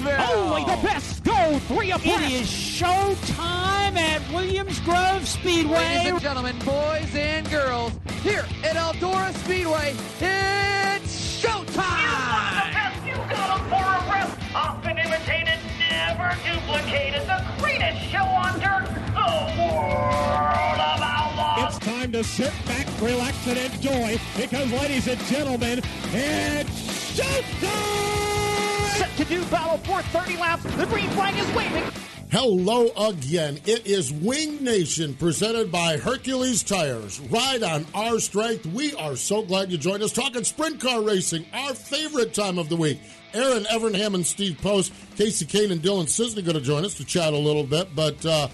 Knoxville. Only the best go three abreast. It is show time at Williams Grove Speedway. Ladies and gentlemen, boys and girls, here at Eldora Speedway, it's You want the showtime! best, you got 'em for a rest. Often imitated, never duplicated. The greatest show on dirt, the world of outlaws. It's time to sit back, relax, and enjoy because, ladies and gentlemen, it's showtime! Set to do battle for 30 laps. The green flag is waving. Hello again. It is Wing Nation presented by Hercules Tires. Ride on our strength. We are so glad you joined us talking sprint car racing, our favorite time of the week. Erin Evernham and Steve Post, Kasey Kahne and Dylan Cisney going to join us to chat a little bit. But uh,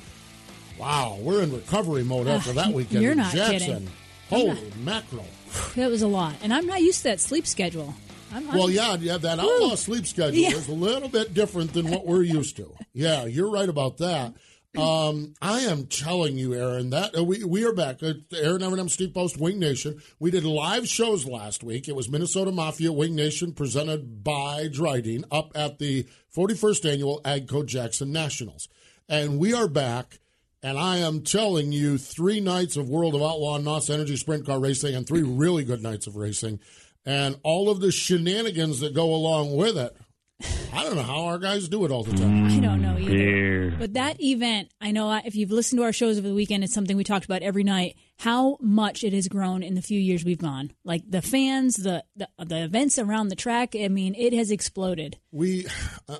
wow, we're in recovery mode after that weekend. you're in not Jackson. kidding. Holy mackerel. That was a lot, and I'm not used to that sleep schedule. I'm, I'm, Well, yeah, yeah, that outlaw sleep schedule Yeah. is a little bit different than what we're used to. Yeah, you're right about that. Um, I am telling you, Erin, that uh, we we are back. Uh, Erin Evernham, Steve Post, Wing Nation. We did live shows last week. It was Minnesota Mafia Wing Nation presented by Drydene up at the 41st annual Agco Jackson Nationals, and we are back. And I am telling you, three nights of World of Outlaw and NOS Energy Sprint Car Racing, and three really good nights of racing, and all of the shenanigans that go along with it. I don't know how our guys do it all the time. I don't know either. But that event, I know if you've listened to our shows over the weekend, it's something we talked about every night. How much it has grown in the few years we've gone. Like the fans, the the, the events around the track. I mean, it has exploded. We,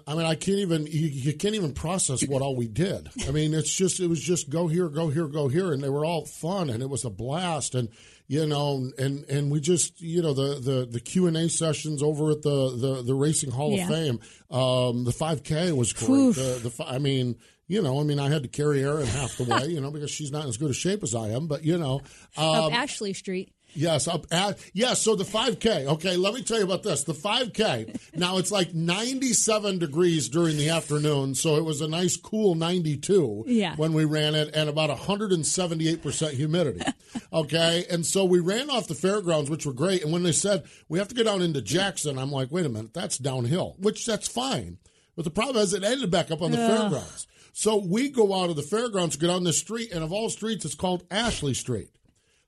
I mean, I can't even you, you can't even process what all we did. I mean, it's just it was just go here, go here, go here, and they were all fun and it was a blast and you know and and we just you know the the the Q and A sessions over at the the the Racing Hall Yeah. of Fame. Um, the 5K was great. The, the I mean. You know, I mean, I had to carry Erin half the way, you know, because she's not in as good a shape as I am. But you know, um, Up Ashley Street. Yes, up at yes. So the 5K. Okay, let me tell you about this. The 5K. now it's like 97 degrees during the afternoon, so it was a nice cool 92 Yeah. when we ran it, and about 178 percent humidity. Okay, and so we ran off the fairgrounds, which were great. And when they said we have to go down into Jackson, I'm like, wait a minute, that's downhill, which that's fine. But the problem is it ended back up on the fairgrounds. So we go out of the fairgrounds, go down this street, and of all streets, it's called Ashley Street.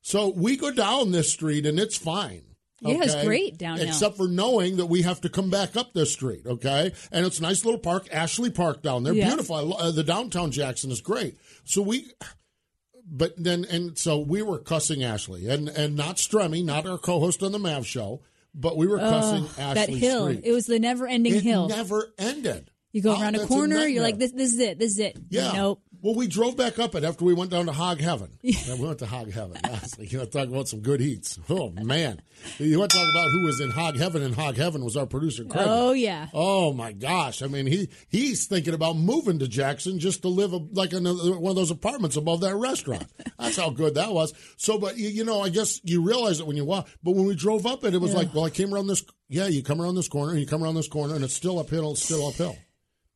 So we go down this street and it's fine. Yeah, it's great downhill. Except for knowing that we have to come back up this street, okay? And it's a nice little park, Ashley Park down there. Yeah. Beautiful. Uh, the downtown Jackson is great. So we, but then, and so we were cussing Ashley and, and not Stremmy, not our co host on the MAV show, but we were cussing Ashley that hill. Street. It was the never ending hill. never ended. you go Oh, around a corner, you're like, this, this is it. This is it. Yeah. Nope. Well, we drove back up it after we went down to Hog Heaven. Yeah, we went to Hog Heaven. Honestly, you want to talk about some good eats? Oh man, you want to talk about who was in Hog Heaven? And Hog Heaven was our producer Craig. Oh yeah. Oh my gosh! I mean, he he's thinking about moving to Jackson just to live a, like in one of those apartments above that restaurant. That's how good that was. So, but you, you know, I guess you realize it when you walk. But when we drove up it, it was like, well, I came around this. Yeah, you come around this corner, and you come around this corner, and it's still uphill. It's still uphill.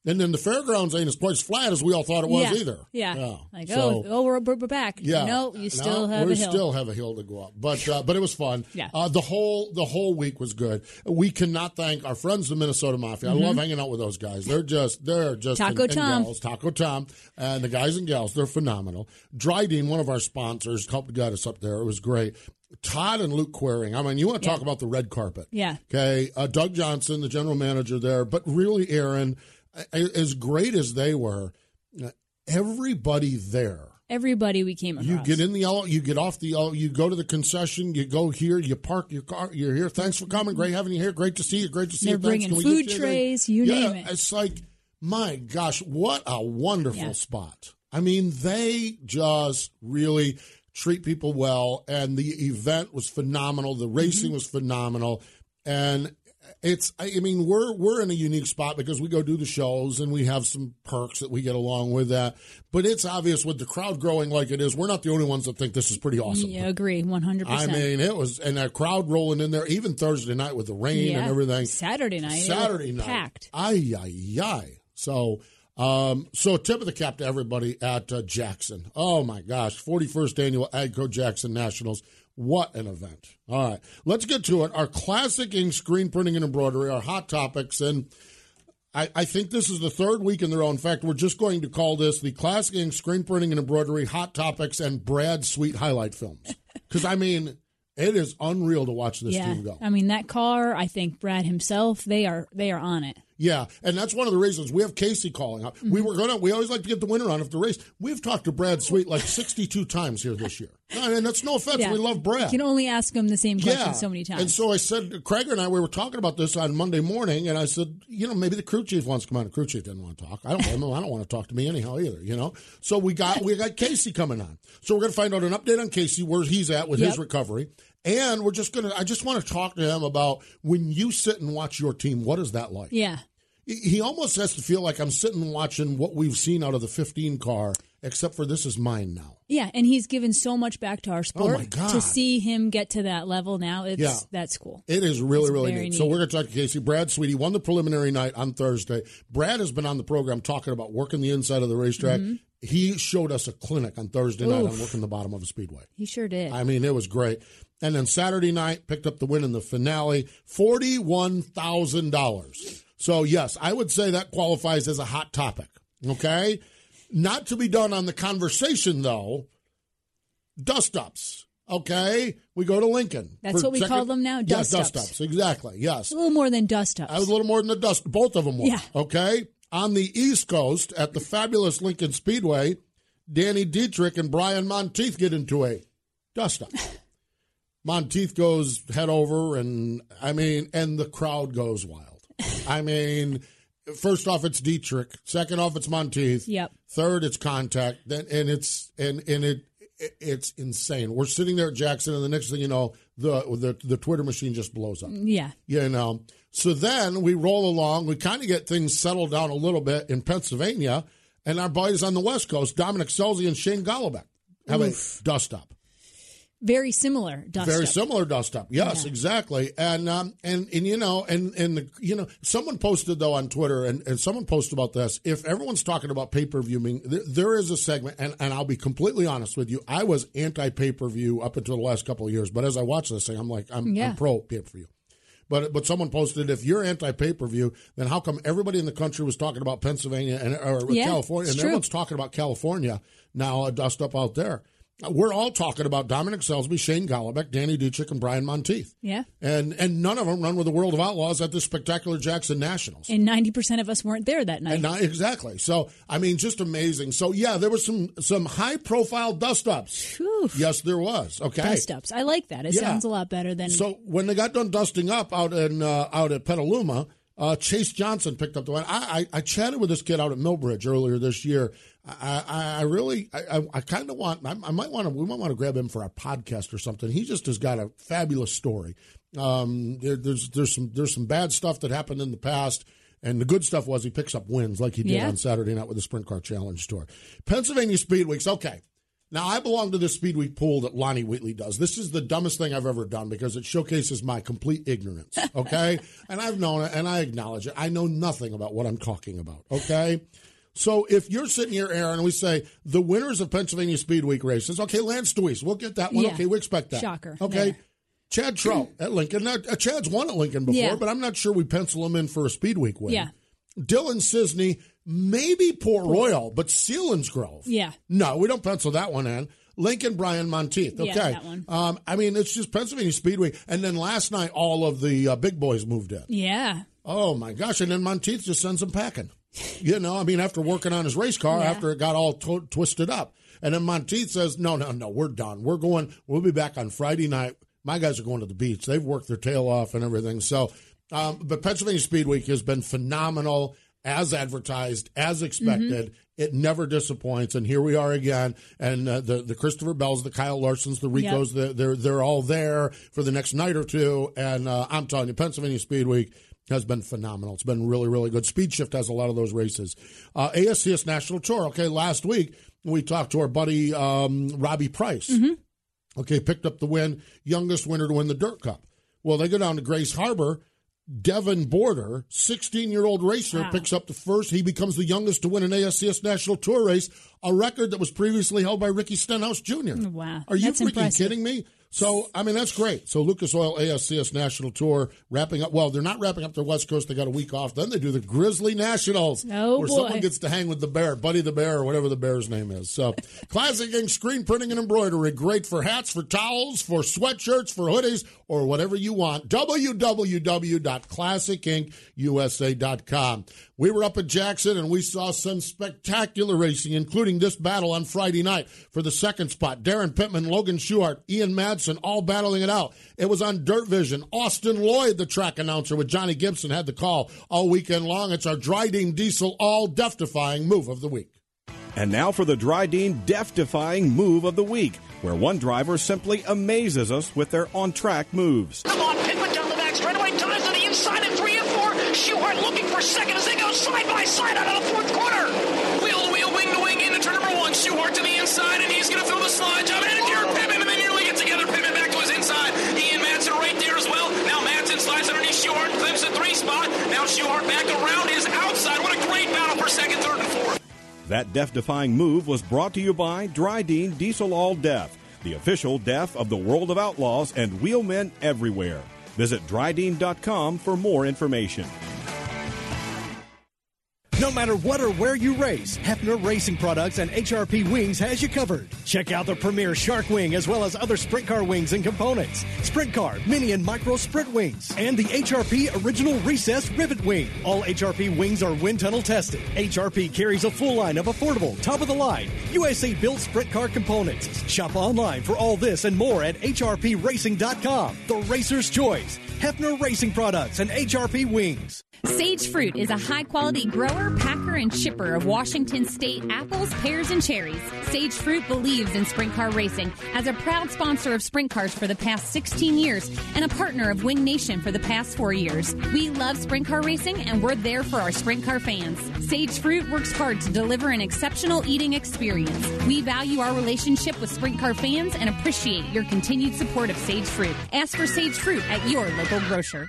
And then the fairgrounds ain't as flat as we all thought it was yeah. either. Yeah. Like, So- oh, oh, we're, we're back. yeah. No, you still No, have we a hill. still have a hill to go up, but uh, but it was fun. Yeah. Uh, the whole the whole week was good. We cannot thank our friends the Minnesota Mafia. I love hanging out with those guys. They're just they're just Mm-hmm. Taco and, and Tom. gals, Taco Tom, and the guys and gals. They're phenomenal. Drydene, one of our sponsors, helped get us up there. It was great. Todd and Luke Quiring. I mean, you want to talk about the red carpet? Yeah. Okay, uh, Doug Johnson, the general manager there, but really, Erin, as great as they were, everybody there. Everybody we came across. You get in the you get off the you go to the concession, you go here, you park your car, you're here. Thanks for coming. Great having you here. Great to see you. Great to see They're you. Thanks. bringing food trays, you yeah, name it. It's like, my gosh, what a wonderful Yeah. spot. I mean, they just really treat people well, and the event was phenomenal. The racing Mm-hmm. was phenomenal, and it's. I mean, we're we're in a unique spot because we go do the shows and we have some perks that we get along with that. But it's obvious with the crowd growing like it is, we're not the only ones that think this is pretty awesome. Yeah, agree, one hundred I mean, it was, and that crowd rolling in there, even Thursday night with the rain yeah. and everything. Saturday night, Saturday night, packed. Ay ay ay. So, um, so tip of the cap to everybody at uh, Jackson. Oh my gosh, forty first annual Agco Jackson Nationals. What an event! All right, let's get to it. Our classic ink screen printing and embroidery, our hot topics, and I, I think this is the third week in a row. In fact, we're just going to call this the Classic Ink Screen Printing and Embroidery Hot Topics and Brad Sweet Highlight Films. Because, I mean, it is unreal to watch this yeah, team go. I mean that car. I think Brad himself. They are they are on it. Yeah, and that's one of the reasons we have Kasey calling up. We mm-hmm. were gonna. We always like to get the winner on of the race. We've talked to Brad Sweet like sixty-two times here this year. I mean, that's no offense. Yeah. We love Brad. You can only ask him the same question yeah. so many times. And so I said, Craig and I, we were talking about this on Monday morning, and I said, you know, maybe the crew chief wants to come on. The crew chief didn't want to talk. I don't blame him. I don't want to talk to me anyhow either, you know? So we got we got Kasey coming on. So we're going to find out an update on Kasey, where he's at with his recovery. And we're just going to, I just want to talk to him about when you sit and watch your team, what is that like? yeah, He- almost has to feel like I'm sitting watching what we've seen out of the 15 car, except for this is mine now. yeah, and he's given so much back to our oh sport. Oh, my God. To see him get to that level now, it's Yeah. that's cool. It is really, It's really very neat. So we're going to talk to Kasey. Brad Sweetie won the preliminary night on Thursday. Brad has been on the program talking about working the inside of the racetrack. Mm-hmm. He showed us a clinic on Thursday night on Oof. working the bottom of a speedway. He sure did. I mean, it was great. And then Saturday night, picked up the win in the finale, $41,000. So, yes, I would say that qualifies as a hot topic. Okay? Not to be done on the conversation, though, dust ups. Okay? We go to Lincoln. That's what we call them now, dust dust ups. ups. Exactly. Yes. a little more than dust ups. I was a little more than the dust. Both of them were. Yeah. Okay. On the East Coast at the fabulous Lincoln Speedway, Danny Dietrich and Brian Montieth get into a dust up. Montieth goes head over, and I mean, and the crowd goes wild. I mean, first off, it's Dietrich. Second off, it's Montieth. Yep. Third, it's contact. Then, and it's and and it it's insane. We're sitting there at Jackson, and the next thing you know, the the the Twitter machine just blows up yeah, you know. So then we roll along. We kind of get things settled down a little bit in Pennsylvania, and our buddies on the West Coast, Dominic Scelzi and Shane Golobic, have Oof. a dust up. very similar dust Very up. similar dust up. Yes, Yeah. exactly. And um and and you know and and the, you know someone posted though on Twitter and, and someone posted about this. If everyone's talking about pay per view, there, there is a segment, and, and I'll be completely honest with you. I was anti pay per view up until the last couple of years, but as I watch this thing, I'm like I'm, Yeah. I'm pro pay per view. But but someone posted if you're anti pay per view, then how come everybody in the country was talking about Pennsylvania and or Yeah, California, and true. everyone's talking about California now? A dust up out there. We're all talking about Dominic Scelzi, Shane Golobic, Danny Dietrich, and Brian Montieth. Yeah, And and none of them run with the World of Outlaws at the spectacular Jackson Nationals. and ninety percent of us weren't there that night. Not exactly. So I mean, just amazing. So yeah, there was some some high profile dust ups. Whew. Yes, there was. Okay. Dust ups. I like that. It Yeah. sounds a lot better than So when they got done dusting up out in uh, out at Petaluma, uh, Chase Johnson picked up the win. I, I I chatted with this kid out at Millbridge earlier this year. I I, really I, I, I kind of want I, I might want to we might want to grab him for our podcast or something. He just has got a fabulous story. Um, there, there's there's some there's some bad stuff that happened in the past. And the good stuff was he picks up wins like he did Yeah. on Saturday night with the Sprint Car Challenge Tour. Pennsylvania Speed Weeks. Okay. Now, I belong to the Speed Week pool that Lonnie Wheatley does. This is the dumbest thing I've ever done because it showcases my complete ignorance, okay? and I've known it and I acknowledge it. I know nothing about what I'm talking about, okay? So if you're sitting here, Erin, and we say the winners of Pennsylvania Speed Week races, okay, Lance Dewease, we'll get that one. Yeah. Okay, we expect that. Shocker. Okay. Yeah. Chad Trout at Lincoln. Now, uh, Chad's won at Lincoln before, Yeah. but I'm not sure we pencil him in for a Speed Week win. Yeah. Dylan Cisney, maybe Port Royal, but Selinsgrove. Yeah. No, we don't pencil that one in. Lincoln, Brian Montieth. Okay. Yeah, that one. Um, I mean, it's just Pennsylvania Speedway. And then last night, all of the uh, big boys moved in. Yeah. Oh, my gosh. And then Montieth just sends them packing. You know, I mean, after working on his race car, Yeah. after it got all twisted up. And then Montieth says, no, no, no, we're done. We're going, we'll be back on Friday night. My guys are going to the beach. They've worked their tail off and everything. So, um, but Pennsylvania Speed Week has been phenomenal, as advertised, as expected. It never disappoints, and here we are again. And uh, the the Christopher Bells, the Kyle Larsons, the Ricos, they're, they're they're all there for the next night or two. And uh, I'm telling you, Pennsylvania Speed Week has been phenomenal. It's been really, really good. Speed Shift has a lot of those races. Uh, ASCS National Tour. Okay, last week we talked to our buddy um, Robbie Price. Okay, picked up the win, youngest winner to win the Dirt Cup. Well, they go down to Grays Harbor. Devon Borden, 16 year old racer, Wow. picks up the first. He becomes the youngest to win an ASCS National Tour race, a record that was previously held by Ricky Stenhouse Jr. Wow. Are you That's freaking impressive. kidding me? So, I mean, that's great. So, Lucas Oil ASCS National Tour wrapping up. Well, they're not wrapping up their West Coast. They got a week off. Then they do the Grizzly Nationals, Oh, where boy. someone gets to hang with the bear, Buddy the Bear, or whatever the bear's name is. So, Classic Ink screen printing and embroidery. Great for hats, for towels, for sweatshirts, for hoodies, or whatever you want. www.classicinkusa.com. We were up at Jackson and we saw some spectacular racing, including this battle on Friday night for the second spot. Darren Pittman, Logan Schuchart, Ian Madsen, all battling it out. It was on Dirt Vision. Austin Lloyd, the track announcer with Johnny Gibson, had the call all weekend long. It's our Drydene Diesel all death defying move of the week. And now for the Drydene death defying move of the week, where one driver simply amazes us with their on track moves. Come on, Pittman down the back straightaway, ties to the inside side out of the fourth corner. Wheel to wheel, wing to wing, into turn number one. Schuchart to the inside, and he's going to throw the slide job. And Jared Pittman, and they nearly get together. Pittman back to his inside. Ian Madsen right there as well. Now Madsen slides underneath Schuchart, clips the three spot. Now Schuchart back around his outside. What a great battle for second, third, and fourth. That death defying move was brought to you by Drydene Diesel All Death, the official death of the world of outlaws and wheelmen everywhere. Visit drydene.com for more information. No matter what or where you race, Hepfner Racing Products and HRP Wings has you covered. Check out the premier Shark Wing as well as other sprint car wings and components. Sprint car, mini and micro sprint wings, and the HRP Original Recessed Rivet Wing. All HRP wings are wind tunnel tested. HRP carries a full line of affordable, top of the line, USA built sprint car components. Shop online for all this and more at HRPRacing.com. The Racer's Choice. Hepfner Racing Products and HRP Wings. Sage Fruit is a high quality grower, packer, and shipper of Washington State apples, pears, and cherries. Sage Fruit believes in sprint car racing as a proud sponsor of sprint cars for the past 16 years and a partner of Wing Nation for the past four years. We love sprint car racing and we're there for our sprint car fans. Sage Fruit works hard to deliver an exceptional eating experience. We value our relationship with sprint car fans and appreciate your continued support of Sage Fruit. Ask for Sage Fruit at your local grocer.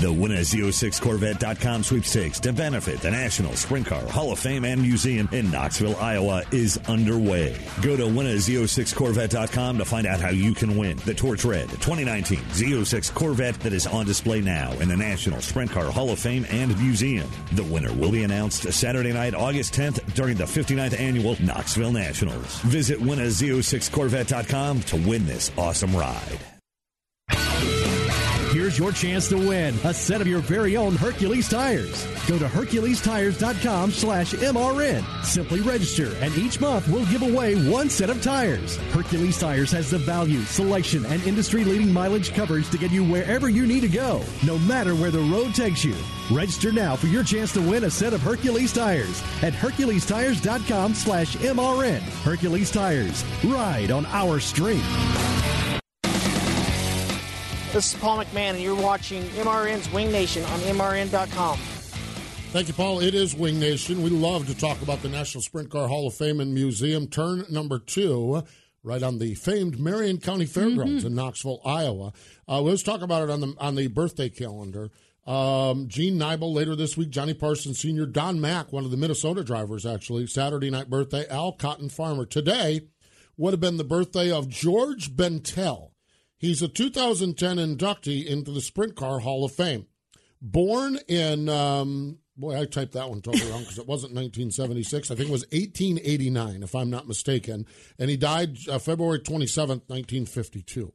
The Win a Z06Corvette.com sweepstakes to benefit the National Sprint Car Hall of Fame and Museum in Knoxville, Iowa is underway. Go to winaz06corvette.com to find out how you can win the Torch Red 2019 Z06 Corvette that is on display now in the National Sprint Car Hall of Fame and Museum. The winner will be announced Saturday night, August 10th during the 59th annual Knoxville Nationals. Visit winaz06corvette.com to win this awesome ride. Here's your chance to win a set of your very own Hercules tires. Go to HerculesTires.com slash MRN. Simply register, and each month we'll give away one set of tires. Hercules Tires has the value, selection, and industry-leading mileage coverage to get you wherever you need to go, no matter where the road takes you. Register now for your chance to win a set of Hercules tires at HerculesTires.com slash MRN. Hercules Tires. Ride on our street. This is Paul McMahon, and you're watching MRN's Wing Nation on MRN.com. Thank you, Paul. It is Wing Nation. We love to talk about the National Sprint Car Hall of Fame and Museum, turn number two, right on the famed Marion County Fairgrounds Mm-hmm. in Knoxville, Iowa. Uh, let's talk about it on the on the birthday calendar. Um, Gene Nibel later this week, Johnny Parsons Sr., Don Mack, one of the Minnesota drivers, actually, Saturday night birthday, Al Cotton Farmer. Today would have been the birthday of George Bentel. He's a 2010 inductee into the Sprint Car Hall of Fame. Born in, um, boy, I typed that one totally wrong because it wasn't 1976. I think it was 1889, if I'm not mistaken. And he died uh, February 27th, 1952.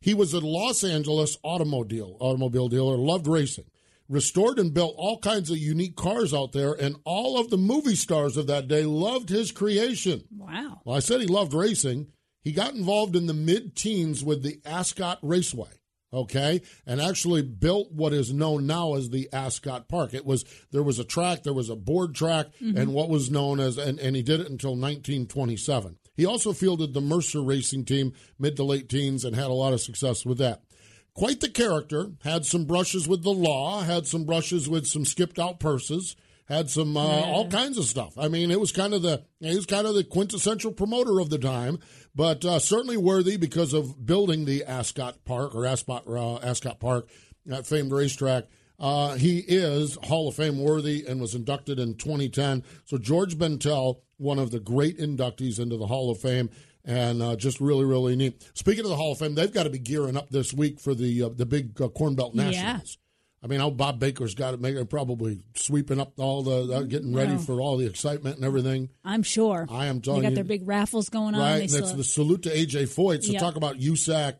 He was a Los Angeles automobile automobile dealer, loved racing, restored and built all kinds of unique cars out there, and all of the movie stars of that day loved his creation. Wow. Well, I said he loved racing. He got involved in the mid teens with the Ascot Raceway, okay, and actually built what is known now as the Ascot Park. It was there was a track, there was a board track, Mhm. and what was known as, and, and he did it until 1927. He also fielded the Mercer racing team mid to late teens and had a lot of success with that. Quite the character, had some brushes with the law, had some brushes with some skipped out purses, had some uh, all kinds of stuff. I mean, it was kind of the he was kind of the quintessential promoter of the time, but uh, certainly worthy because of building the Ascot Park or Ascot uh, Ascot Park, that famed racetrack. Uh, he is Hall of Fame worthy and was inducted in 2010. So George Bentel, one of the great inductees into the Hall of Fame, and uh, just really, really neat. Speaking of the Hall of Fame, they've got to be gearing up this week for the uh, the big uh, Corn Belt Yeah. I mean, how Bob Baker's got it, making probably sweeping up all the, uh, getting ready for all the excitement and everything. I'm sure. I am They telling got you, their big raffles going on. right? They And have- the salute to AJ Foyt. So Yep. talk about USAC.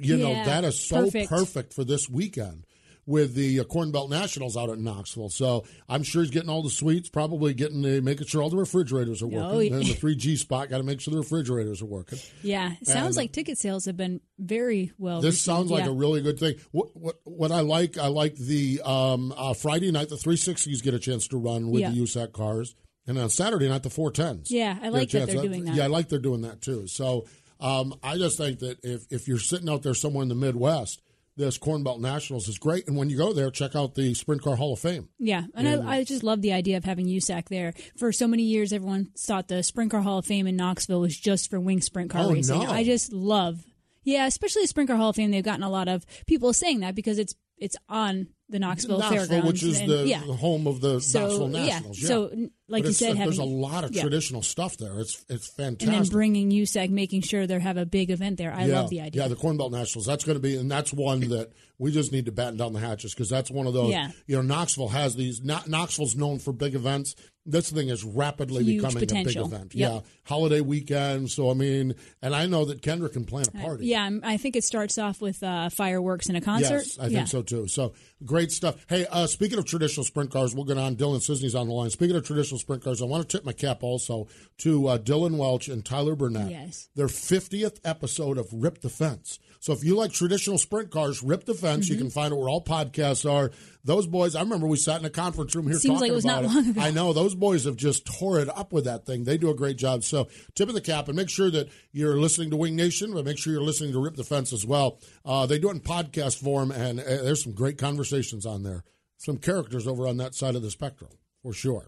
You know that is so perfect. perfect. for this weekend with the uh, Corn Belt Nationals out at Knoxville. So I'm sure he's getting all the sweets, probably getting the making sure all the refrigerators are working. Oh, yeah. And the three G spot got to make sure the refrigerators are working. yeah, sounds And- like ticket sales have been very well. This received. sounds like Yeah. a really good thing. What what what I like, I like the um, uh, Friday night the 360s get a chance to run with Yeah. the USAC cars, and on Saturday night the 410s. Yeah, I like that they're doing that. Yeah, I like they're doing that too. So um, I just think that if if you're sitting out there somewhere in the Midwest, this Corn Belt Nationals is great, and when you go there, check out the Sprint Car Hall of Fame. Yeah, and And- I, I just love the idea of having USAC there. For so many years, everyone thought the Sprint Car Hall of Fame in Knoxville was just for wing sprint car Oh, racing. no. I just love, yeah, especially the Sprint Car Hall of Fame. They've gotten a lot of people saying that because it's it's on the Knoxville, Knoxville, Fairgrounds, which is and- the, yeah. the home of the So, Knoxville yeah. Nationals. Yeah. So, n- like But you said, there's a lot of yeah. traditional stuff there. It's it's fantastic. and then bringing USAC, making sure they have a big event there. I yeah, love the idea. Yeah, the Corn Belt Nationals. That's going to be, and that's one that we just need to batten down the hatches because that's one of those. Yeah. You know, Knoxville has these. Kno- Knoxville's known for big events. This thing is rapidly Huge becoming potential. a big event. Yep. Yeah, holiday weekend. So I mean, and I know that Kendra can plan a party. yeah, I'm- I think it starts off with uh, fireworks and a concert. Yes, I think yeah. so too. So great stuff. Hey, uh, speaking of traditional sprint cars, we'll get on. Dylan Cisney's on the line. Speaking of traditional sprint cars, I want to tip my cap also to uh, Dylan Welch and Tyler Burnett. Yes. Their 50th episode of Rip the Fence. So if you like traditional sprint cars, Rip the Fence. Mm-hmm. You can find it where all podcasts are. Those boys, I remember we sat in a conference room here Seems talking like about it. I know those boys have just tore it up with that thing. They do a great job. So tip of the cap, and make sure that you're listening to Wing Nation, but make sure you're listening to Rip the Fence as well. Uh, they do it in podcast form, and uh, there's some great conversations on there. Some characters over on that side of the spectrum, for sure.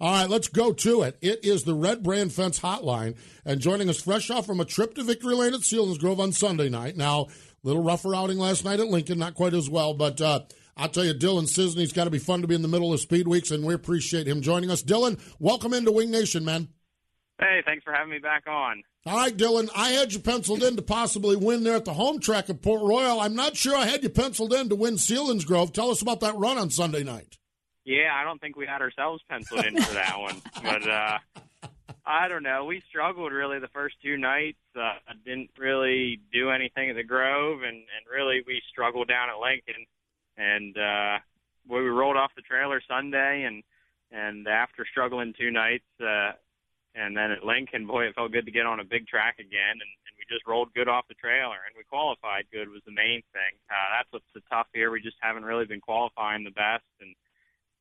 All right, let's go to it. It is the Red Brand Fence Hotline, and joining us fresh off from a trip to Victory Lane at Selinsgrove on Sunday night. Now, a little rougher outing last night at Lincoln, not quite as well, but uh, I'll tell you, Dylan Cisney's got to be fun to be in the middle of Speed Weeks, and we appreciate him joining us. Dylan, welcome into Wing Nation, man. Hey, thanks for having me back on. All right, Dylan, I had you penciled in to possibly win there at the home track at Port Royal. I'm not sure I had you penciled in to win Selinsgrove. Tell us about that run on Sunday night. Yeah, I don't think we had ourselves penciled in for that one, but uh, I don't know. We struggled really the first two nights. Uh, I didn't really do anything at the Grove, and and really we struggled down at Lincoln. And uh, we rolled off the trailer Sunday, and and after struggling two nights, uh, and then at Lincoln, boy, it felt good to get on a big track again, and, and we just rolled good off the trailer, and we qualified good was the main thing. Uh, that's what's so tough here. We just haven't really been qualifying the best, and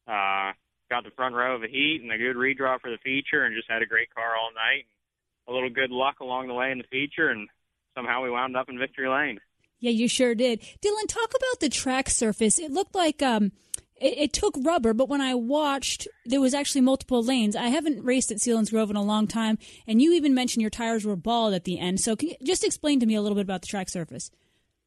uh, got the front row of a heat and a good redraw for the feature, and just had a great car all night. A little good luck along the way in the feature, and somehow we wound up in victory lane. Yeah, you sure did. Dylan, talk about the track surface. It looked like um, it, it, took rubber, but when I watched, there was actually multiple lanes. I haven't raced at Selinsgrove in a long time, and you even mentioned your tires were bald at the end. So, can you just explain to me a little bit about the track surface?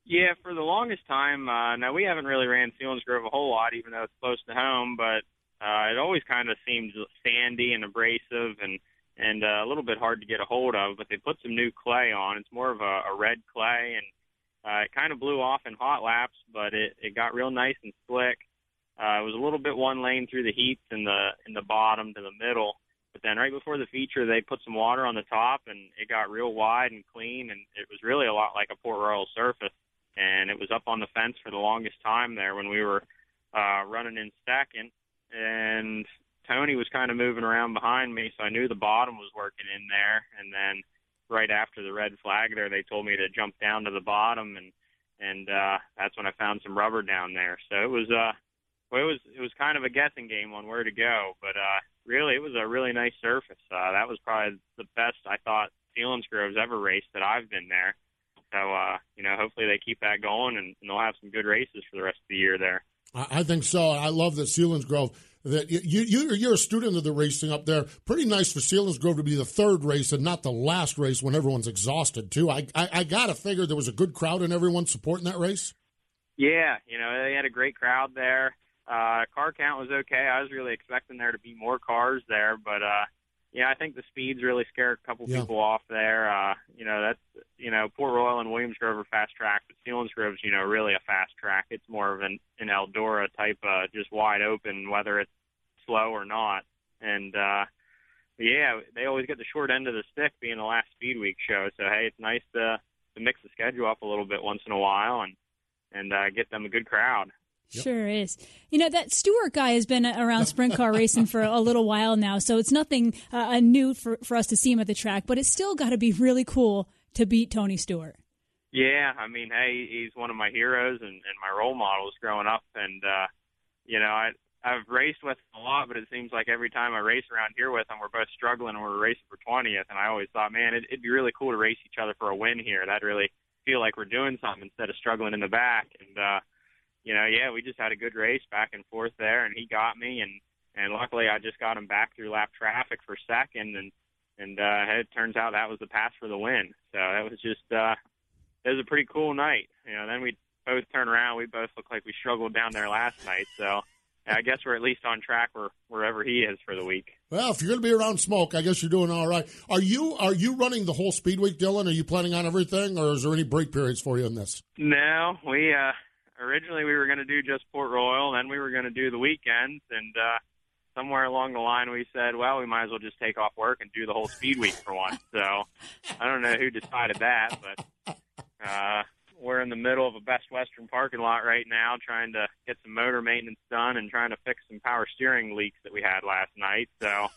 Yeah, for the longest time, uh, now we haven't really ran Selinsgrove a whole lot, even though it's close to home, but uh, it always kind of seemed sandy and abrasive and and uh, a little bit hard to get a hold of. But they put some new clay on. It's more of a, a red clay, and uh, it kind of blew off in hot laps, but it, it got real nice and slick. Uh, it was a little bit one lane through the heats in the in the bottom to the middle, but then right before the feature, they put some water on the top, and it got real wide and clean, and it was really a lot like a Port Royal surface. And it was up on the fence for the longest time there when we were uh, running in second, and Tony was kind of moving around behind me, so I knew the bottom was working in there. And then right after the red flag there, they told me to jump down to the bottom, and and uh, that's when I found some rubber down there. So it was uh, well, it was it was kind of a guessing game on where to go, but uh, really it was a really nice surface. Uh, that was probably the best I thought Selinsgrove's ever raced that I've been there. So uh, you know, hopefully they keep that going and, and they'll have some good races for the rest of the year there. I think so. I love the that Selinsgrove. That you you you're a student of the racing up there. Pretty nice for Selinsgrove to be the third race and not the last race when everyone's exhausted too. I I, I gotta figure there was a good crowd and everyone supporting that race. Yeah, you know they had a great crowd there. Uh, car count was okay. I was really expecting there to be more cars there, but uh, yeah, I think the speeds really scared a couple yeah. people off there. Uh, you know, that's you know, Port Royal and Williams Grove are fast track, but Selinsgrove's, you know, really a fast track. It's more of an an Eldora type, uh, just wide open, whether it's slow or not. And uh, yeah, they always get the short end of the stick being the last speed week show. So hey, it's nice to to mix the schedule up a little bit once in a while and and uh, get them a good crowd. Yep. Sure is. You know, that Stewart guy has been around sprint car racing for a little while now, so it's nothing uh, new for, for us to see him at the track, but it's still got to be really cool to beat Tony Stewart. Yeah, I mean, hey, he's one of my heroes and, and my role models growing up, and, uh, you know, I, I've raced with him a lot, but it seems like every time I race around here with him, we're both struggling and we're racing for 20th, and I always thought, man, it, it'd be really cool to race each other for a win here. That'd really feel like we're doing something instead of struggling in the back, and, uh, you know, yeah, we just had a good race back and forth there, and he got me, and and luckily I just got him back through lap traffic for second, and and uh, it turns out that was the pass for the win. So that was just uh, it was a pretty cool night. You know, then we both turned around. We both looked like we struggled down there last night. So I guess we're at least on track where, wherever he is for the week. Well, if you're going to be around smoke, I guess you're doing all right. Are you are you running the whole speed week, Dylan? Are you planning on everything, or is there any break periods for you in this? No, we uh, originally we were going to do just Port Royal, then we were going to do the weekends, and uh, somewhere along the line we said, well, we might as well just take off work and do the whole speed week for once. So I don't know who decided that, but uh, we're in the middle of a Best Western parking lot right now, trying to get some motor maintenance done and trying to fix some power steering leaks that we had last night. So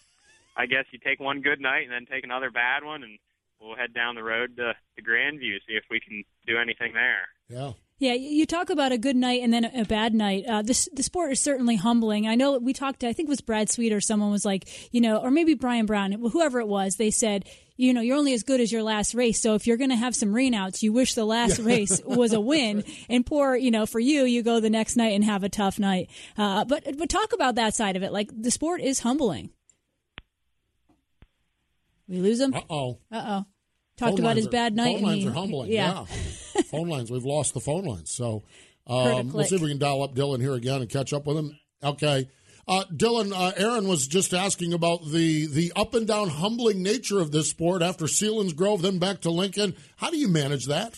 I guess you take one good night and then take another bad one, and we'll head down the road to, to Grandview see if we can do anything there. Yeah. Yeah, you talk about a good night and then a bad night. Uh, this the sport is certainly humbling. I know we talked. I think it was Brad Sweet or someone was like, you know, or maybe Brian Brown, whoever it was. They said, you know, you're only as good as your last race. So if you're going to have some rainouts, you wish the last race was a win. And poor, you know, for you, you go the next night and have a tough night. Uh, but but talk about that side of it. Like the sport is humbling. We lose them. Uh oh. Uh oh. Talked phone about his are, bad night. Phone lines he, are humbling. Yeah. yeah. phone lines. We've lost the phone lines. So um, we'll see if we can dial up Dylan here again and catch up with him. Okay. Uh, Dylan, uh, Erin was just asking about the the up and down, humbling nature of this sport after Sealands Selinsgrove, then back to Lincoln. How do you manage that?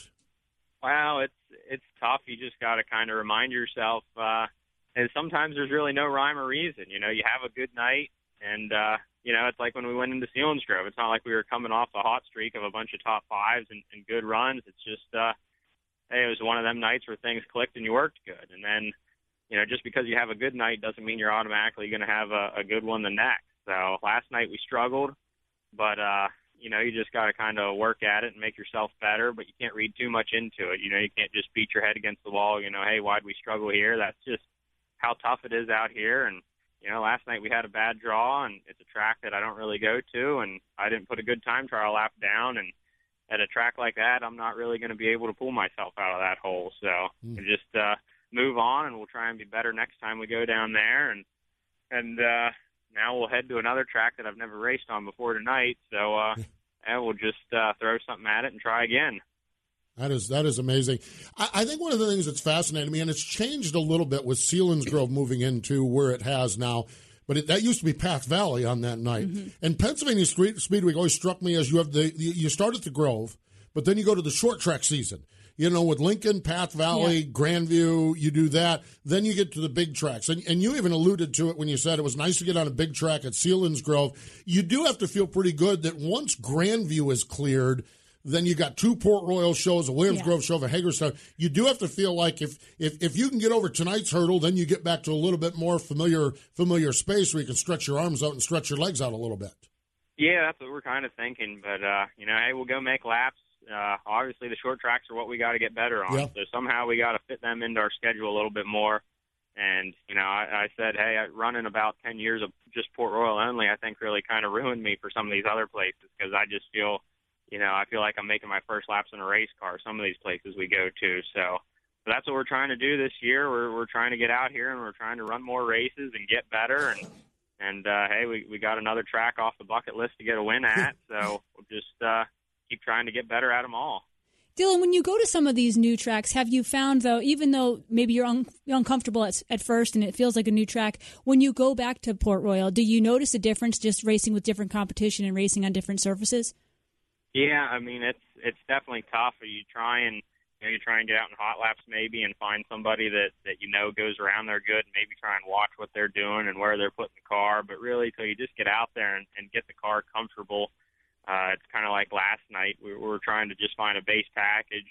Wow, it's it's tough. You just got to kind of remind yourself, uh, and sometimes there's really no rhyme or reason. You know, you have a good night, and uh, you know, it's like when we went into Selinsgrove. It's not like we were coming off a hot streak of a bunch of top fives and, and good runs. It's just, uh, hey, it was one of them nights where things clicked and you worked good. And then, you know, just because you have a good night doesn't mean you're automatically going to have a, a good one the next. So last night we struggled, but, uh, you know, you just got to kind of work at it and make yourself better, but you can't read too much into it. You know, you can't just beat your head against the wall, you know, hey, why'd we struggle here? That's just how tough it is out here. And, you know, last night we had a bad draw, and it's a track that I don't really go to, and I didn't put a good time trial lap down, and at a track like that, I'm not really going to be able to pull myself out of that hole. So mm. just uh, move on, and we'll try and be better next time we go down there. And and uh, now we'll head to another track that I've never raced on before tonight. So uh, and we'll just uh, throw something at it and try again. That is that is amazing. I, I, think one of the things that's fascinating me, and it's changed a little bit with Selinsgrove moving into where it has now. But it, that used to be Path Valley on that night. Mm-hmm. And Pennsylvania Street, Speedway always struck me as you have the you start at the Grove, but then you go to the short track season. You know, with Lincoln, Path Valley, yeah. Grandview, you do that. Then you get to the big tracks. And, and you even alluded to it when you said it was nice to get on a big track at Selinsgrove. You do have to feel pretty good that once Grandview is cleared – then you got two Port Royal shows, a Williams yeah. Grove show, a Hagerstown. You do have to feel like if, if if you can get over tonight's hurdle, then you get back to a little bit more familiar familiar space where you can stretch your arms out and stretch your legs out a little bit. Yeah, that's what we're kind of thinking. But uh, you know, hey, we'll go make laps. Uh, obviously, the short tracks are what we got to get better on. Yeah. So somehow we got to fit them into our schedule a little bit more. And you know, I, I said, hey, running about ten years of just Port Royal only, I think really kind of ruined me for some of these other places because I just feel you know, I feel like I'm making my first laps in a race car. Some of these places we go to, so. So that's what we're trying to do this year. We're we're trying to get out here and we're trying to run more races and get better and and uh, hey, we we got another track off the bucket list to get a win at. So we'll just uh, keep trying to get better at them all. Dylan, when you go to some of these new tracks, have you found though, even though maybe you're, un- you're uncomfortable at, at first and it feels like a new track, when you go back to Port Royal, do you notice a difference just racing with different competition and racing on different surfaces? Yeah, I mean it's it's definitely tough. You try and you know you try and get out in hot laps maybe and find somebody that that you know goes around there good. And maybe try and watch what they're doing and where they're putting the car. But really, till you just get out there and, and get the car comfortable, uh, it's kind of like last night. We were trying to just find a base package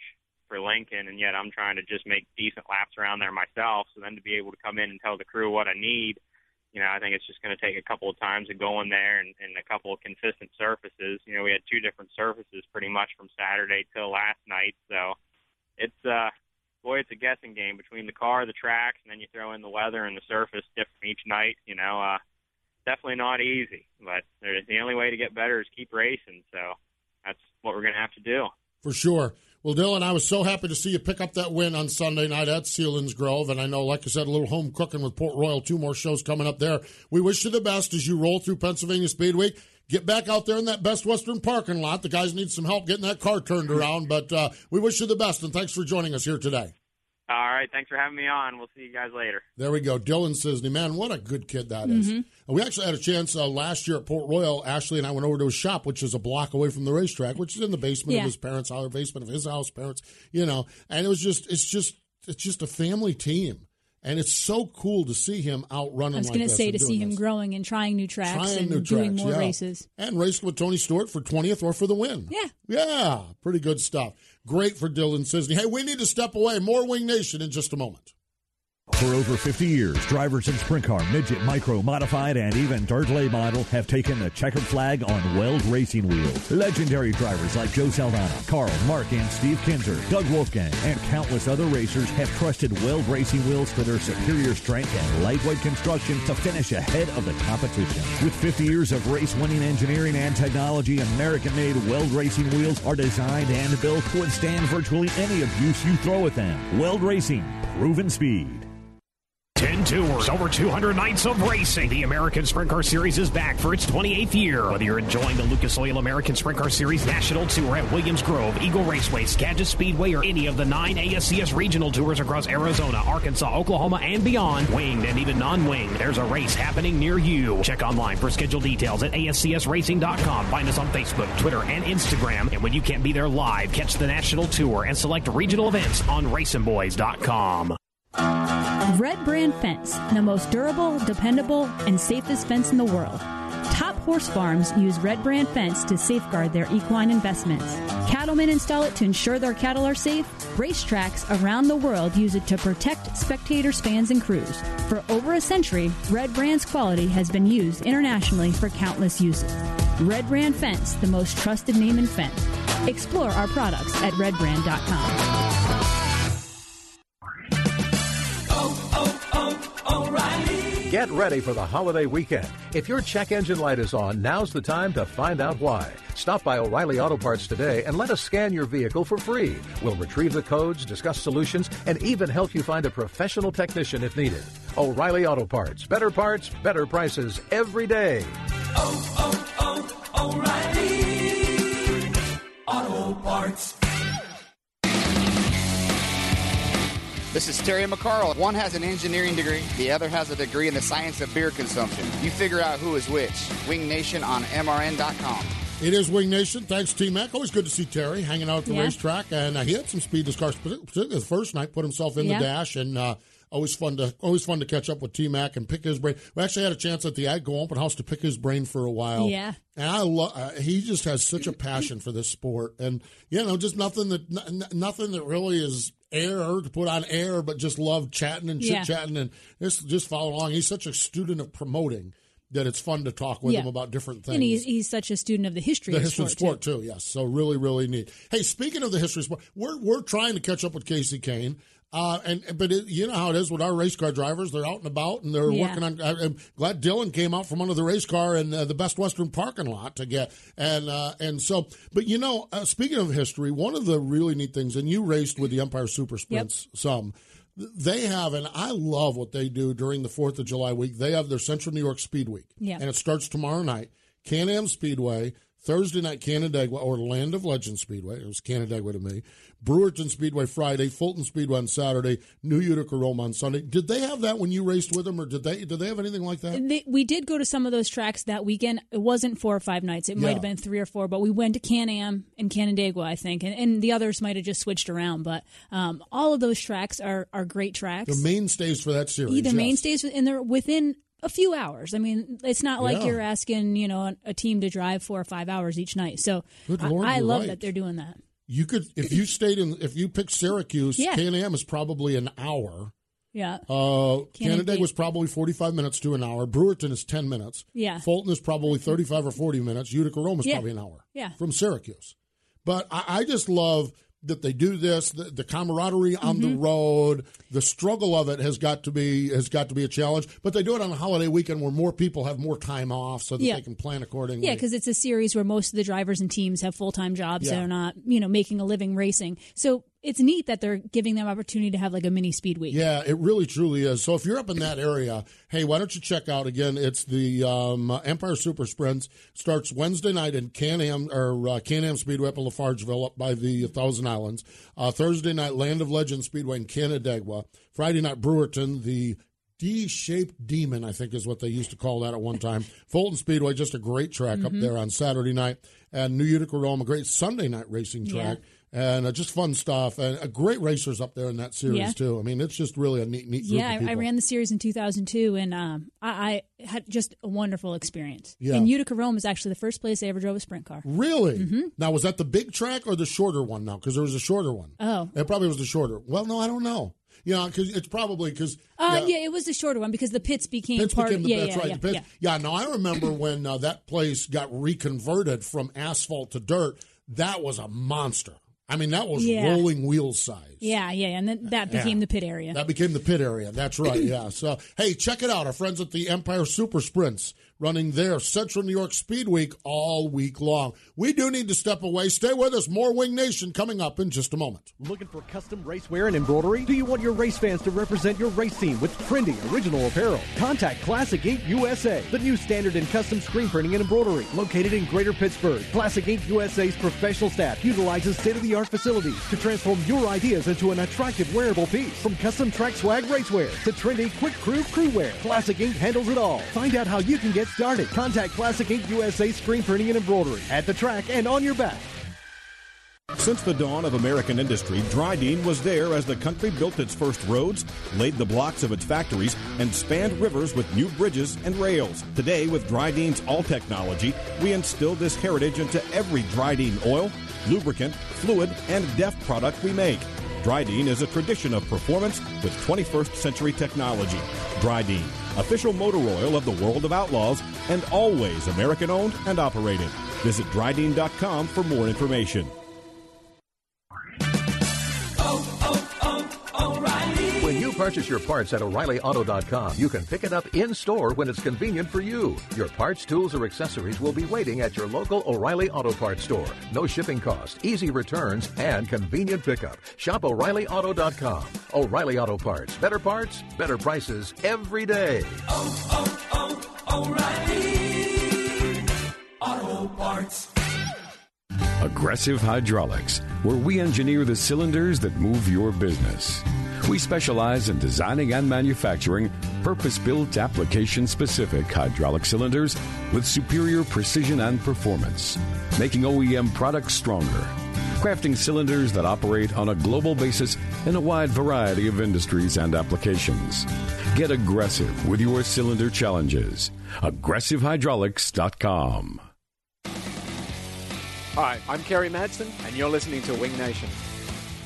for Lincoln, and yet I'm trying to just make decent laps around there myself. So then to be able to come in and tell the crew what I need you know, I think it's just going to take a couple of times of going there and, and a couple of consistent surfaces. You know, we had two different surfaces pretty much from Saturday till last night, so it's uh, boy, it's a guessing game between the car, the tracks, and then you throw in the weather and the surface different each night. You know, uh, definitely not easy, but the only way to get better is keep racing. So that's what we're going to have to do. For sure. Well, Dylan, I was so happy to see you pick up that win on Sunday night at Selinsgrove. And I know, like I said, a little home cooking with Port Royal, two more shows coming up there. We wish you the best as you roll through Pennsylvania Speed Week. Get back out there in that Best Western parking lot. The guys need some help getting that car turned around, but uh, we wish you the best, and thanks for joining us here today. All right. Thanks for having me on. We'll see you guys later. There we go. Dylan Cisney. Man, what a good kid that is. Mm-hmm. We actually had a chance uh, last year at Port Royal. Ashley and I went over to his shop, which is a block away from the racetrack, which is in the basement yeah. of his parents' house, basement of his house, parents, you know. And it was just, it's just, it's just a family team. And it's so cool to see him out running. I was going to say to see him this. growing and trying new tracks trying and new doing tracks, more yeah. races. And racing with Tony Stewart for 20th or for the win. Yeah. Yeah. Pretty good stuff. Great for Dylan Cisney. Hey, we need to step away. More Wing Nation in just a moment. For over 50 years, drivers in sprint car, midget, micro, modified, and even dirt lay model have taken the checkered flag on Weld racing wheels. Legendary drivers like Joe Saldana, Karl, Mark, and Steve Kinser, Doug Wolfgang, and countless other racers have trusted Weld racing wheels for their superior strength and lightweight construction to finish ahead of the competition. With 50 years of race-winning engineering and technology, American-made Weld racing wheels are designed and built to withstand virtually any abuse you throw at them. Weld Racing, proven speed. 10 tours, over 200 nights of racing. The American Sprint Car Series is back for its 28th year. Whether you're enjoying the Lucas Oil American Sprint Car Series National Tour at Williams Grove, Eagle Raceway, Skagit Speedway, or any of the nine ASCS regional tours across Arizona, Arkansas, Oklahoma, and beyond, winged and even non-winged, there's a race happening near you. Check online for schedule details at ASCSRacing.com. Find us on Facebook, Twitter, and Instagram. And when you can't be there live, catch the National Tour and select regional events on RacinBoys.com. Red Brand Fence, the most durable, dependable, and safest fence in the world. Top horse farms use Red Brand Fence to safeguard their equine investments. Cattlemen install it to ensure their cattle are safe. Racetracks around the world use it to protect spectators, fans, and crews. For over a century, Red Brand's quality has been used internationally for countless uses. Red Brand Fence, the most trusted name in fence. Explore our products at redbrand.com. Get ready for the holiday weekend. If your check engine light is on, now's the time to find out why. Stop by O'Reilly Auto Parts today and let us scan your vehicle for free. We'll retrieve the codes, discuss solutions, and even help you find a professional technician if needed. O'Reilly Auto Parts. Better parts, better prices every day. Oh, oh, oh, O'Reilly Auto Parts. This is Terry McCarl. One has an engineering degree, the other has a degree in the science of beer consumption. You figure out who is which. Wing Nation on MRN.com. It is Wing Nation. Thanks, T Mac. Always good to see Terry hanging out at the Yeah. racetrack, and uh, he had some speed this car, particularly the first night. Put himself in Yeah. the dash, and uh, always fun to always fun to catch up with T Mac and pick his brain. We actually had a chance at the Agco Open House to pick his brain for a while. Yeah. and I love. Uh, he just has such a passion for this sport, and you know, just nothing that n- nothing that really is air to put on air, but just love chatting and chit chatting and just just follow along. He's such a student of promoting. That it's fun to talk with Yeah. him about different things And he's, he's such a student of the history the of history sport, sport too. Yes, so really, really neat. Hey, speaking of the history of sport, we're we're trying to catch up with Kasey Kahne. Uh, and but it, you know how it is with our race car drivers; they're out and about, and they're Yeah. working on. I, I'm glad Dylan came out from under the race car in uh, the Best Western parking lot to get and uh, and so. But you know, uh, speaking of history, one of the really neat things, and you raced with the Empire Super Sprints some. They have, and I love what they do during the Fourth of July week. They have their Central New York Speed Week, Yeah. and it starts tomorrow night. Can-Am Speedway, Thursday night Canandaigua or Land of Legend Speedway. It was Canandaigua to me. Brewerton Speedway Friday, Fulton Speedway on Saturday, New Utica Rome on Sunday. Did they have that when you raced with them, or did they did they have anything like that? They, we did go to some of those tracks that weekend. It wasn't four or five nights. It might have been three or four, but we went to Can Am and Canandaigua, I think, and, and the others might have just switched around. But um, all of those tracks are, are great tracks. The mainstays for that series. The yes. mainstays, and they're within a few hours. I mean, it's not like Yeah. you're asking you know a, team to drive four or five hours each night. So I, Lord, I you're love right. that they're doing that. You could if you stayed in if you picked Syracuse, yeah. Can-Am is probably an hour. Yeah. Uh, Canandaigua was probably 45 minutes to an hour. Brewerton is 10 minutes. Yeah. Fulton is probably 35 or 40 minutes. Utica Rome is Yeah. probably an hour. Yeah. From Syracuse. But I, I just love that they do this. The, the camaraderie on Mm-hmm. the road, the struggle of it has got to be has got to be a challenge. But they do it on a holiday weekend where more people have more time off, so that Yeah. they can plan accordingly. Yeah, because it's a series where most of the drivers and teams have full time jobs. Yeah. They're not, you know, making a living racing. So it's neat that they're giving them opportunity to have like a mini speed week. Yeah, it really truly is. So if you're up in that area, hey, why don't you check out again? It's the um, Empire Super Sprints starts Wednesday night in Can-Am or uh, Can-Am Speedway up in Lafargeville, up by the Thousand Islands. Uh, Thursday night Land of Legend Speedway in Canandaigua. Friday night Brewerton, the D-shaped demon, I think is what they used to call that at one time. Fulton Speedway, just a great track up Mhm. there on Saturday night, and New Utica Rome, a great Sunday night racing track. And uh, just fun stuff, and uh, great racers up there in that series Yeah. too. I mean, it's just really a neat, neat group Yeah, I, I ran the series in 2002, and um, I, I had just a wonderful experience. Yeah. And Utica Rome is actually the first place I ever drove a sprint car. Really? Mm-hmm. Now, was that the big track or the shorter one? Now, because there was a shorter one. Oh. It probably was the shorter. Well, no, I don't know. You know, because it's probably because Uh, yeah. it was the shorter one because the pits became Pitts part. became the, yeah, that's yeah, right. yeah, the Pitts- yeah. yeah. No, I remember when uh, that place got reconverted from asphalt to dirt. That was a monster. I mean, that was Yeah. rolling wheel size. Yeah, yeah, and then that became Yeah. the pit area. That became the pit area. That's right. Yeah. So, hey, check it out. Our friends at the Empire Super Sprints running their Central New York Speed Week all week long. We do need to step away. Stay with us. More Wing Nation coming up in just a moment. Looking for custom racewear and embroidery? Do you want your race fans to represent your race team with trendy original apparel? Contact Classic Ink USA, the new standard in custom screen printing and embroidery. Located in Greater Pittsburgh, Classic Ink USA's professional staff utilizes state-of-the-art facilities to transform your ideas into an attractive wearable piece. From custom track swag racewear to trendy quick crew crew wear, Classic Ink handles it all. Find out how you can get started. Contact Classic Ink USA screen printing and embroidery at the track and on your back. Since the dawn of American industry, Drydene was there as the country built its first roads, laid the blocks of its factories, and spanned rivers with new bridges and rails. Today, with Drydene's all technology, we instill this heritage into every Drydene oil, lubricant, fluid, and DEF product we make. Drydene is a tradition of performance with 21st century technology. Drydene, official motor oil of the world of outlaws, and always American owned and operated. Visit Drydene.com for more information. Purchase your parts at O'ReillyAuto.com, you can pick it up in store when it's convenient for you. Your parts, tools, or accessories will be waiting at your local O'Reilly Auto Parts store. No shipping cost, easy returns, and convenient pickup. Shop O'ReillyAuto.com. O'Reilly Auto Parts. Better parts, better prices every day. Oh, oh, oh, O'Reilly Auto Parts. Aggressive Hydraulics, where we engineer the cylinders that move your business. We specialize in designing and manufacturing purpose built application specific hydraulic cylinders with superior precision and performance, making OEM products stronger. Crafting cylinders that operate on a global basis in a wide variety of industries and applications. Get aggressive with your cylinder challenges. AggressiveHydraulics.com. Hi, I'm Kerry Madsen, and you're listening to Wing Nation.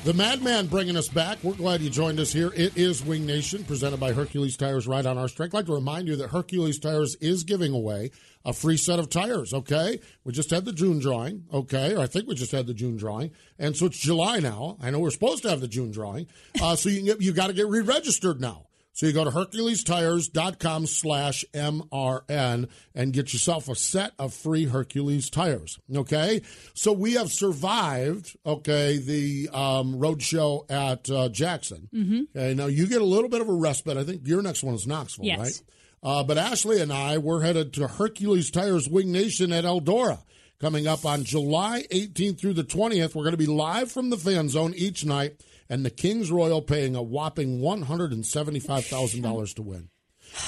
The Madman bringing us back. We're glad you joined us here. It is Wing Nation, presented by Hercules Tires right on our strength. I'd like to remind you that Hercules Tires is giving away a free set of tires, okay? We just had the June drawing, okay? Or I think we just had the June drawing. And so it's July now. I know we're supposed to have the June drawing. Uh, so you, you got to get re registered now. So you go to HerculesTires.com slash MRN and get yourself a set of free Hercules tires. Okay? So we have survived, okay, the um, road show at uh, Jackson. Mm-hmm. Okay, now you get a little bit of a respite. I think your next one is Knoxville, Yes. right? Uh, but Ashley and I, we're headed to Hercules Tires Wing Nation at Eldora. Coming up on July 18th through the 20th, we're going to be live from the fan zone each night, and the Kings Royal paying a whopping $175,000 to win.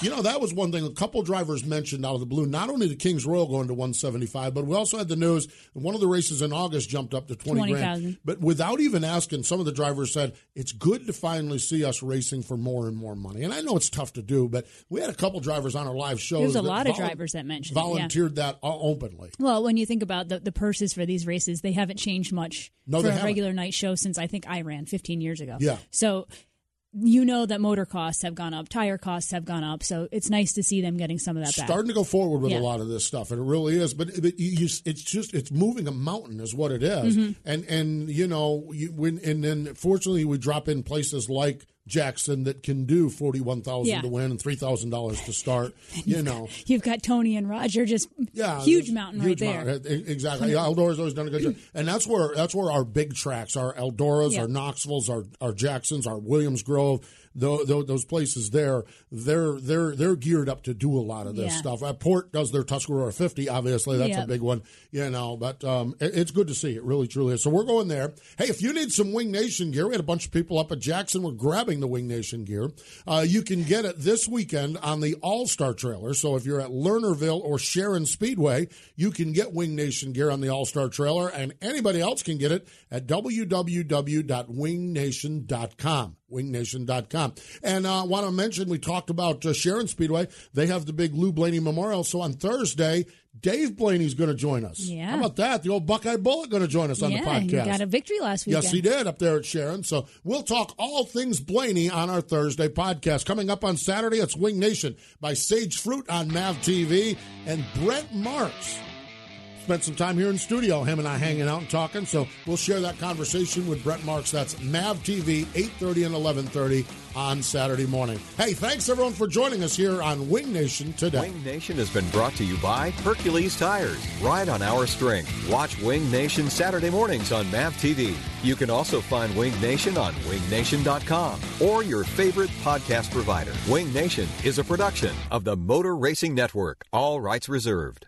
You know, that was one thing a couple drivers mentioned out of the blue. Not only the Kings Royal going to 175, but we also had the news that one of the races in August jumped up to 20 grand. 20,000. But without even asking, some of the drivers said, it's good to finally see us racing for more and more money. And I know it's tough to do, but we had a couple drivers on our live shows. There's a lot of drivers that mentioned it, yeah. volunteered that uh, openly. Well, when you think about the, the purses for these races, they haven't changed much No, for a haven't. regular night show since I think I ran 15 years ago. Yeah. So you know that motor costs have gone up, tire costs have gone up. So it's nice to see them getting some of that back. starting to go forward with Yeah. a lot of this stuff, and it really is. But, but you, you, it's just it's moving a mountain, is what it is. Mhm. And and you know you, when and then fortunately we drop in places like Jackson that can do forty one thousand Yeah. to win and three thousand dollars to start. you know, You've got Tony and Roger, just yeah, huge mountain right huge there. mountain. E- Exactly. Eldora's always done a good job, and that's where that's where our big tracks, our Eldoras, Yeah. our Knoxvilles, our our Jacksons, our Williams Grove, tho- tho- those places there, they're they're they're geared up to do a lot of this Yeah. stuff. Uh, Port does their Tuscarora 50, obviously that's a big one, you know. But um, it- it's good to see. It really truly is. So we're going there. Hey, if you need some Wing Nation gear, we had a bunch of people up at Jackson. We're grabbing the Wing Nation gear. Uh, you can get it this weekend on the All Star trailer. So if you're at Lernerville or Sharon Speedway, you can get Wing Nation gear on the All Star trailer, and anybody else can get it at www.wingnation.com. Wingnation.com. And I uh, want to mention, we talked about uh, Sharon Speedway. They have the big Lou Blaney Memorial. So on Thursday, Dave Blaney's going to join us. Yeah. How about that? The old Buckeye Bullet going to join us on yeah, the podcast. he got a victory last weekend. Yes, he did up there at Sharon. So we'll talk all things Blaney on our Thursday podcast. Coming up on Saturday, it's Wing Nation by Sage Fruit on MAV TV and Brent Marks. Spent some time here in studio, him and I hanging out and talking. So we'll share that conversation with Brent Marks. That's MAV TV, 8.30 and 11.30 on Saturday morning. Hey, thanks everyone for joining us here on Wing Nation today. Wing Nation has been brought to you by Hercules Tires. Ride on our strength. Watch Wing Nation Saturday mornings on MAV TV. You can also find Wing Nation on wingnation.com or your favorite podcast provider. Wing Nation is a production of the Motor Racing Network. All rights reserved.